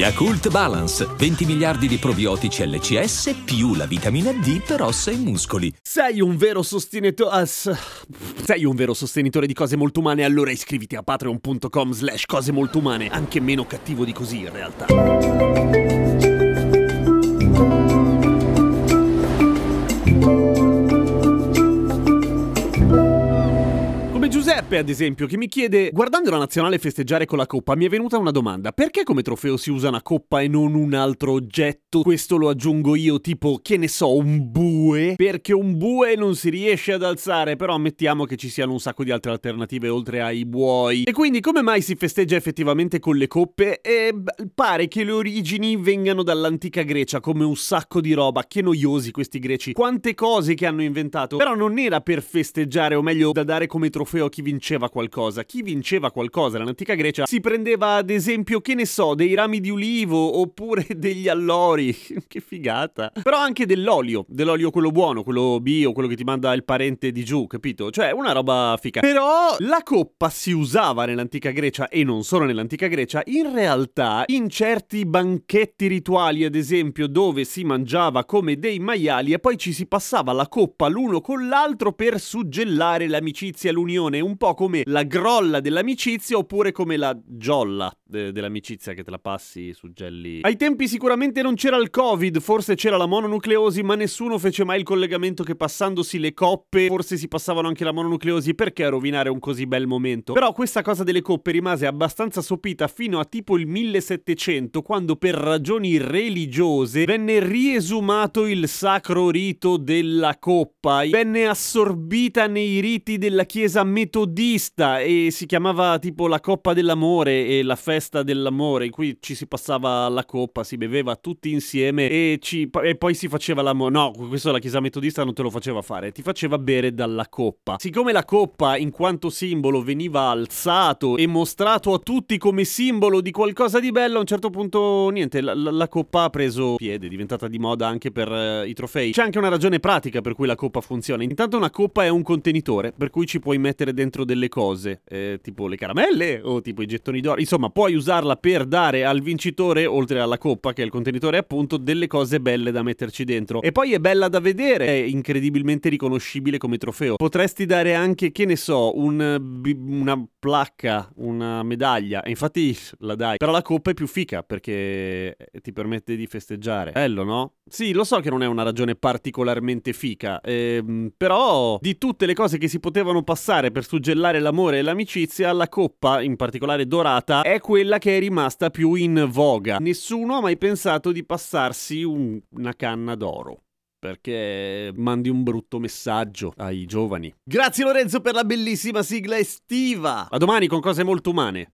Yakult Balance, 20 miliardi di probiotici LCS più la vitamina D per ossa e muscoli. Sei un vero sostenitore. Sei un vero sostenitore di cose molto umane, allora iscriviti a patreon.com slash cose molto umane, anche meno cattivo di così in realtà. Giuseppe, ad esempio, che mi chiede: Guardando la nazionale festeggiare con la coppa, mi è venuta una domanda. Perché come trofeo si usa una coppa e non un altro oggetto? Questo lo aggiungo io, tipo, che ne so, un bue? Perché un bue non si riesce ad alzare, però ammettiamo che ci siano un sacco di altre alternative oltre ai buoi. E quindi, come mai si festeggia effettivamente con le coppe? E pare che le origini vengano dall'antica Grecia, come un sacco di roba. Che noiosi questi greci. Quante cose che hanno inventato. Però non era per festeggiare, o meglio, da dare come trofeo a chi vinceva qualcosa. Chi vinceva qualcosa nell'antica Grecia si prendeva ad esempio, che ne so, dei rami di ulivo oppure degli allori. che figata. Però anche dell'olio, dell'olio quello buono, quello bio, quello che ti manda il parente di giù, capito? Cioè, una roba figa. Però la coppa si usava nell'antica Grecia e non solo nell'antica Grecia, in realtà in certi banchetti rituali, ad esempio, dove si mangiava come dei maiali e poi ci si passava la coppa l'uno con l'altro per suggellare l'amicizia, l'unione un po' come la grolla dell'amicizia oppure come la giolla de- dell'amicizia che te la passi su gelli. Ai tempi sicuramente non c'era il covid, forse c'era la mononucleosi, ma nessuno fece mai il collegamento che passandosi le coppe forse si passavano anche la mononucleosi perché rovinare un così bel momento. Però questa cosa delle coppe rimase abbastanza sopita fino a tipo il 1700 quando per ragioni religiose venne riesumato il sacro rito della coppa, venne assorbita nei riti della chiesa metodista e si chiamava tipo la coppa dell'amore e la festa dell'amore in cui ci si passava la coppa, si beveva tutti insieme e, ci, e poi si faceva l'amore. No, questo la chiesa metodista non te lo faceva fare, ti faceva bere dalla coppa. Siccome la coppa in quanto simbolo veniva alzato e mostrato a tutti come simbolo di qualcosa di bello, a un certo punto niente, la, la, coppa ha preso piede, è diventata di moda anche per uh, i trofei. C'è anche una ragione pratica per cui la coppa funziona. Intanto una coppa è un contenitore per cui ci puoi mettere mettere dentro delle cose, eh, tipo le caramelle o tipo i gettoni d'oro. Insomma, puoi usarla per dare al vincitore, oltre alla coppa, che è il contenitore appunto, delle cose belle da metterci dentro. E poi è bella da vedere, è incredibilmente riconoscibile come trofeo. Potresti dare anche, che ne so, un, una placca, una medaglia, e infatti la dai. Però la coppa è più fica perché ti permette di festeggiare. Bello, no? Sì, lo so che non è una ragione particolarmente fica, ehm, però di tutte le cose che si potevano passare per suggellare l'amore e l'amicizia, la coppa, in particolare dorata, è quella che è rimasta più in voga. Nessuno ha mai pensato di passarsi un, una canna d'oro perché mandi un brutto messaggio ai giovani. Grazie Lorenzo per la bellissima sigla estiva. A domani con cose molto umane.